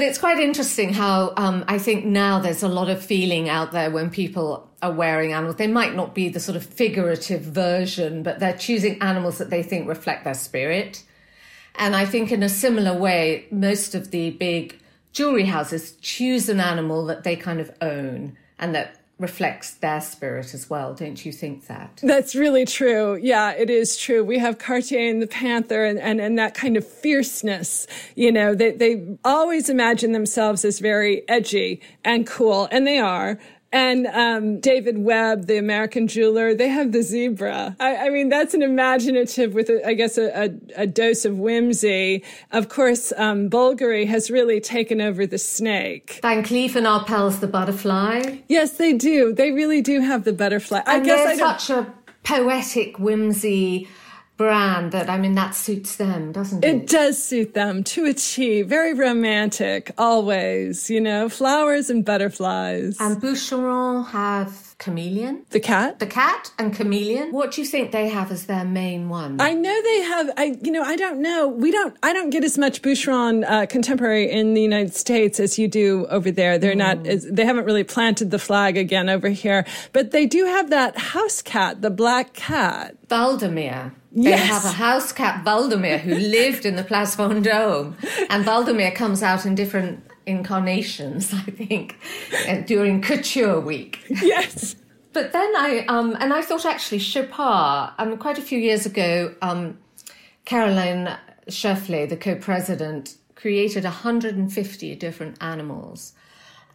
it's quite interesting how um, I think now there's a lot of feeling out there when people are wearing animals. They might not be the sort of figurative version, but they're choosing animals that they think reflect their spirit. And I think in a similar way, most of the big jewelry houses choose an animal that they kind of own and that reflects their spirit as well. Don't you think that? That's really true. Yeah, it is true. We have Cartier and the Panther and, and, and that kind of fierceness. You know, they, they always imagine themselves as very edgy and cool, and they are. And um, David Webb, the American jeweler, they have the zebra. I, I mean, that's an imaginative with, a, I guess, a, a, a, dose of whimsy. Of course, um, Bulgari has really taken over the snake. Van Cleef and Arpels, the butterfly. Yes, they do. They really do have the butterfly. And I guess they're such a poetic whimsy brand that I mean that suits them, doesn't it? It does suit them to achieve. Very romantic, always. You know, flowers and butterflies. And Boucheron have chameleon. The cat? The cat and chameleon. What do you think they have as their main one? I know they have, I, you know, I don't know. We don't, I don't get as much Boucheron uh, contemporary in the United States as you do over there. They're mm. not, as, they haven't really planted the flag again over here, but they do have that house cat, the black cat. Wladimir. They yes. have a house cat, Wladimir, who lived in the Place Vendôme. And Wladimir comes out in different incarnations, I think, uh, during Couture Week. Yes. But then I, um, and I thought actually Chopard, um, quite a few years ago, um, Caroline Scheufele, the co-president, created 150 different animals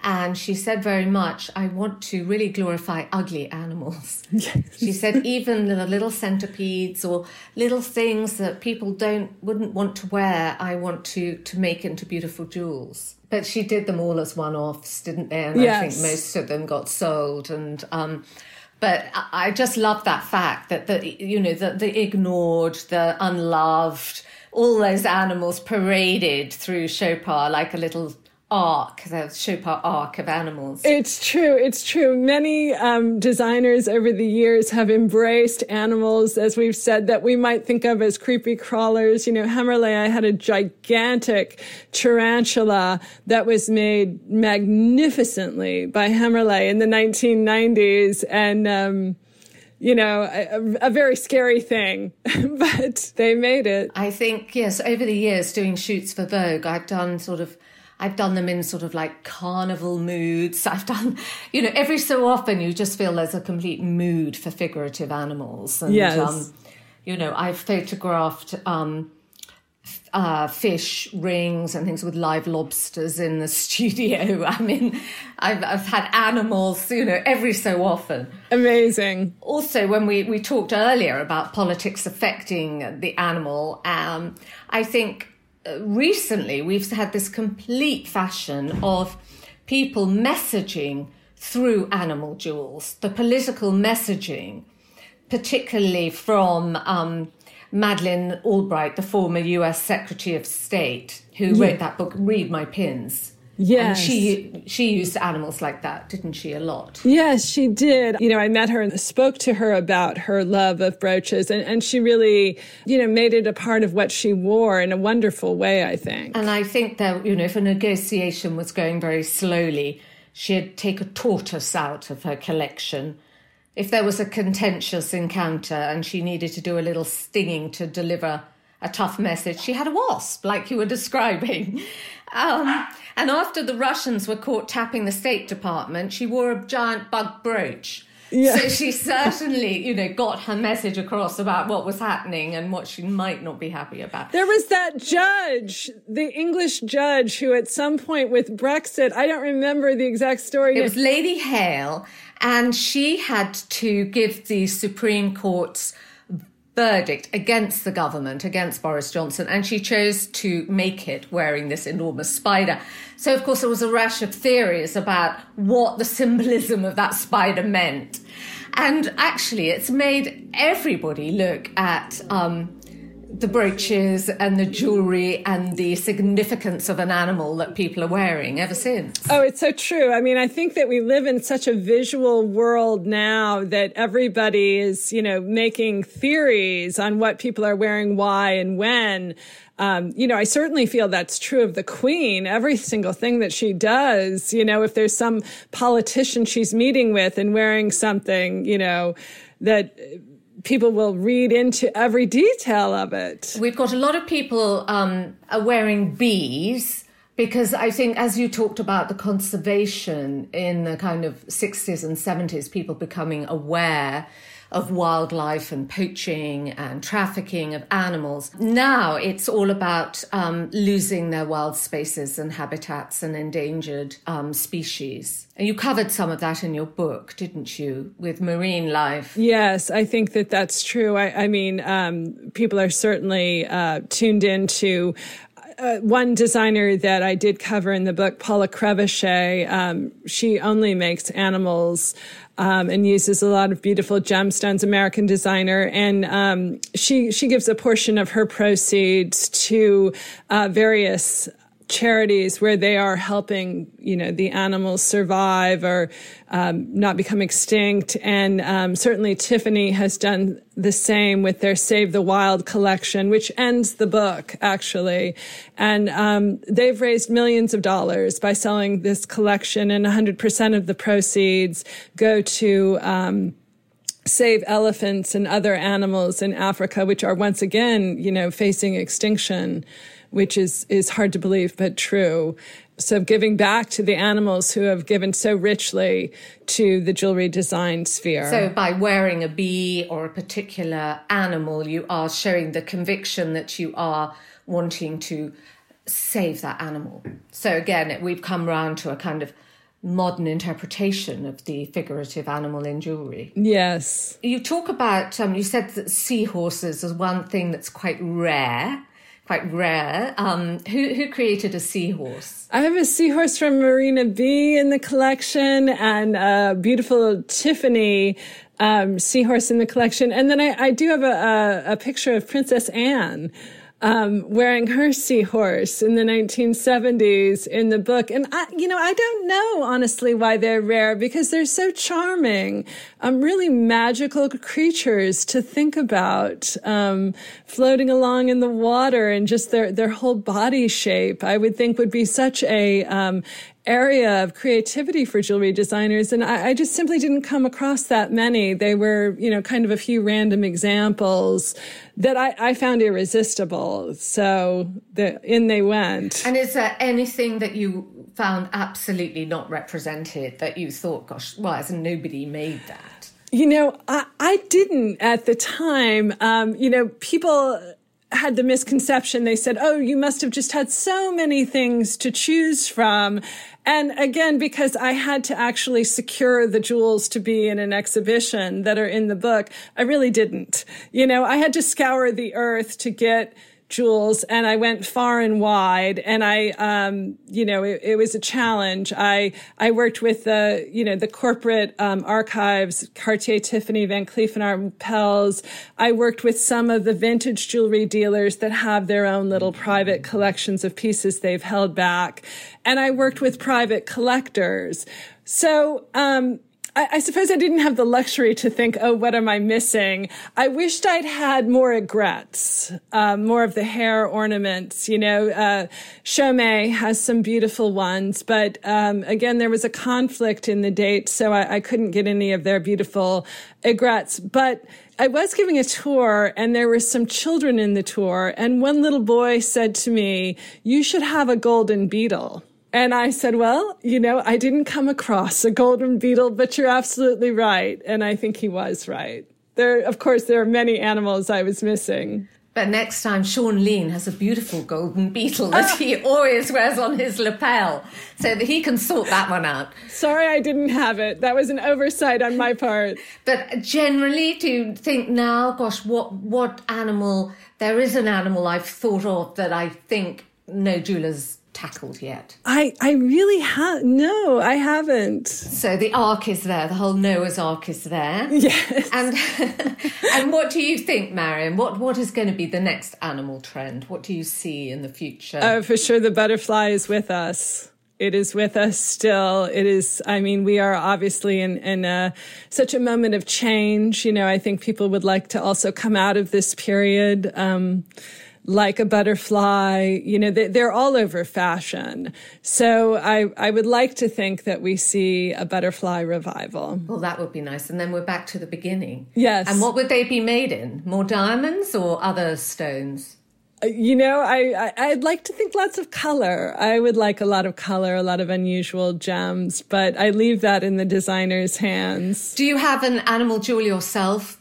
and she said very much, I want to really glorify ugly animals. Yes. She said even the little centipedes or little things that people don't wouldn't want to wear, I want to to make into beautiful jewels. But she did them all as one-offs, didn't they? And yes. I think most of them got sold and um but I just love that fact that the you know the, the ignored, the unloved, all those animals paraded through Chopard like a little arc, the Chopard arc of animals. It's true. It's true. Many um, designers over the years have embraced animals, as we've said, that we might think of as creepy crawlers. You know, Hemmerle, I had a gigantic tarantula that was made magnificently by Hemmerle in the 1990s. And, um, you know, a, a, very scary thing, but they made it. I think, yes, over the years doing shoots for Vogue, I've done sort of I've done them in sort of like carnival moods. I've done, you know, every so often you just feel there's a complete mood for figurative animals. And, yes. Um, you know, I've photographed um, uh, fish rings and things with live lobsters in the studio. I mean, I've, I've had animals, you know, every so often. Amazing. Also, when we, we talked earlier about politics affecting the animal, um, I think recently we've had this complete fashion of people messaging through animal jewels, the political messaging, particularly from um, Madeleine Albright, the former US Secretary of State, who yeah. wrote that book, Read My Pins. Yes. And she she used animals like that, didn't she, a lot? Yes, she did. You know, I met her and spoke to her about her love of brooches and, and she really, you know, made it a part of what she wore in a wonderful way, I think. And I think that, you know, if a negotiation was going very slowly, she'd take a tortoise out of her collection. If there was a contentious encounter and she needed to do a little stinging to deliver a tough message, she had a wasp, like you were describing. Um, and after the Russians were caught tapping the State Department, she wore a giant bug brooch. Yeah. So she certainly, you know, got her message across about what was happening and what she might not be happy about. There was that judge, the English judge, who at some point with Brexit, I don't remember the exact story. It was Lady Hale, and she had to give the Supreme Court's verdict against the government, against Boris Johnson, and she chose to make it wearing this enormous spider. So, of course, there was a rash of theories about what the symbolism of that spider meant. And actually, it's made everybody look at um, the brooches and the jewelry and the significance of an animal that people are wearing ever since. Oh, it's so true. I mean, I think that we live in such a visual world now that everybody is, you know, making theories on what people are wearing, why, and when. Um, you know, I certainly feel that's true of the queen. Every single thing that she does, you know, if there's some politician she's meeting with and wearing something, you know, that people will read into every detail of it. We've got a lot of people um, wearing bees because I think, as you talked about the conservation in the kind of 60s and 70s, people becoming aware of wildlife and poaching and trafficking of animals. Now it's all about um, losing their wild spaces and habitats and endangered um, species. And you covered some of that in your book, didn't you, with marine life? Yes, I think that that's true. I, I mean, um, people are certainly uh, tuned into uh, one designer that I did cover in the book, Paula Crevoshay, um, she only makes animals um, and uses a lot of beautiful gemstones. American designer, and um, she she gives a portion of her proceeds to uh, various charities where they are helping, you know, the animals survive or um, not become extinct. And um, certainly Tiffany has done the same with their Save the Wild collection, which ends the book actually. And um, they've raised millions of dollars by selling this collection, and 100% of the proceeds go to um, save elephants and other animals in Africa, which are once again, you know, facing extinction which is, is hard to believe, but true. So giving back to the animals who have given so richly to the jewelry design sphere. So by wearing a bee or a particular animal, you are showing the conviction that you are wanting to save that animal. So again, we've come round to a kind of modern interpretation of the figurative animal in jewelry. Yes. You talk about, um, you said that seahorses is one thing that's quite rare quite rare. Um, who who created a seahorse? I have a seahorse from Marina B in the collection, and a beautiful Tiffany um, seahorse in the collection, and then I, I do have a, a, a picture of Princess Anne um, wearing her seahorse in the 1970s in the book. And I, you know, I don't know honestly why they're rare because they're so charming, um, really magical creatures to think about, um, floating along in the water and just their, their whole body shape. I would think would be such a, um, area of creativity for jewelry designers. And I, I, just simply didn't come across that many. They were, you know, kind of a few random examples that I, I found irresistible. So the, in they went. And is there anything that you found absolutely not represented that you thought, gosh, why hasn't nobody made that? You know, I, I didn't at the time. Um, you know, people had the misconception. They said, Oh, you must have just had so many things to choose from. And again, because I had to actually secure the jewels to be in an exhibition that are in the book, I really didn't. You know, I had to scour the earth to get jewels and I went far and wide and I, um, you know, it, it, was a challenge. I, I worked with the, you know, the corporate, um, archives, Cartier, Tiffany, Van Cleef and Arpels. I worked with some of the vintage jewelry dealers that have their own little private collections of pieces they've held back. And I worked with private collectors. So, um, I, I, suppose I didn't have the luxury to think, oh, what am I missing? I wished I'd had more aigrettes, uh, more of the hair ornaments. You know, uh, has some beautiful ones, but um, again, there was a conflict in the date, so I, I couldn't get any of their beautiful aigrettes. But I was giving a tour and there were some children in the tour, and one little boy said to me, You should have a golden beetle. And I said, well, you know, I didn't come across a golden beetle, but you're absolutely right. And I think he was right. There, of course, there are many animals I was missing. But next time, Shaun Leane has a beautiful golden beetle that he always wears on his lapel, so that he can sort that one out. Sorry, I didn't have it. That was an oversight on my part. But generally, to think now, gosh, what what animal? There is an animal I've thought of that I think no Jula's tackled yet? I, I really have no, I haven't. So the ark is there, the whole Noah's Ark is there. Yes. And and what do you think, Marion? What what is going to be the next animal trend? What do you see in the future? Oh, for sure the butterfly is with us. It is with us still. It is, I mean, we are obviously in, in a, such a moment of change. You know, I think people would like to also come out of this period. Um, like a butterfly. You know, they, are all over fashion. So I, I would like to think that we see a butterfly revival. Well, that would be nice. And then we're back to the beginning. Yes. And what would they be made in? More diamonds or other stones? Uh, you know, I, I would like to think lots of color. I would like a lot of color, a lot of unusual gems, but I leave that in the designer's hands. Do you have an animal jewel yourself?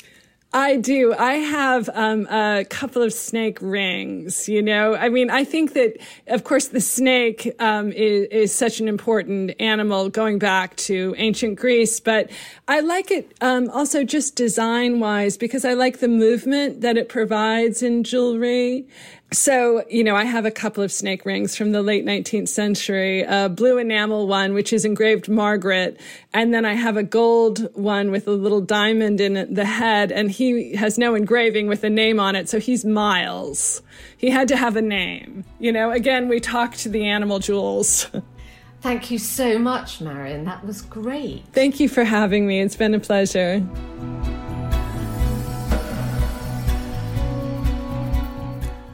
I do. I have um, a couple of snake rings. You know, I mean, I think that, of course, the snake um, is, is, such an important animal going back to ancient Greece. But I like it um, also just design wise because I like the movement that it provides in jewelry. So, you know, I have a couple of snake rings from the late 19th century, a blue enamel one, which is engraved Margaret. And then I have a gold one with a little diamond in the head. And he has no engraving with a name on it. So he's Miles. He had to have a name. You know, again, we talked to the animal jewels. Thank you so much, Marion. That was great. Thank you for having me. It's been a pleasure.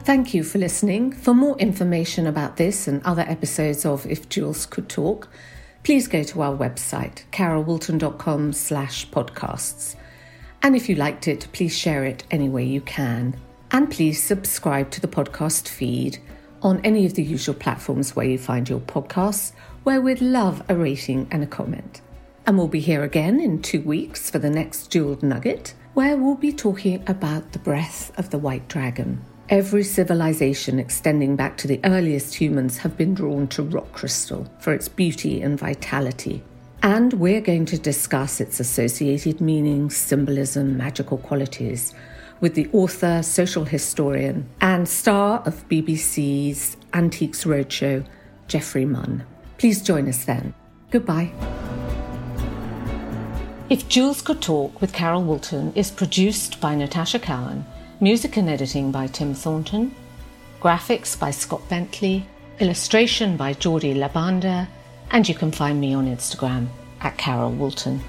Thank you for listening. For more information about this and other episodes of If Jewels Could Talk, please go to our website, carolwoolton.com slash podcasts. And if you liked it, please share it any way you can. And please subscribe to the podcast feed on any of the usual platforms where you find your podcasts, where we'd love a rating and a comment. And we'll be here again in two weeks for the next Jeweled Nugget, where we'll be talking about the breath of the white dragon. Every civilization extending back to the earliest humans have been drawn to rock crystal for its beauty and vitality. And we're going to discuss its associated meanings, symbolism, magical qualities with the author, social historian, and star of BBC's Antiques Roadshow, Geoffrey Munn. Please join us then. Goodbye. If Jewels Could Talk with Carol Woolton is produced by Natasha Cowan Music and editing by Tim Thornton. Graphics by Scott Bentley. Illustration by Geordie Labanda. And you can find me on Instagram at Carol Woolton.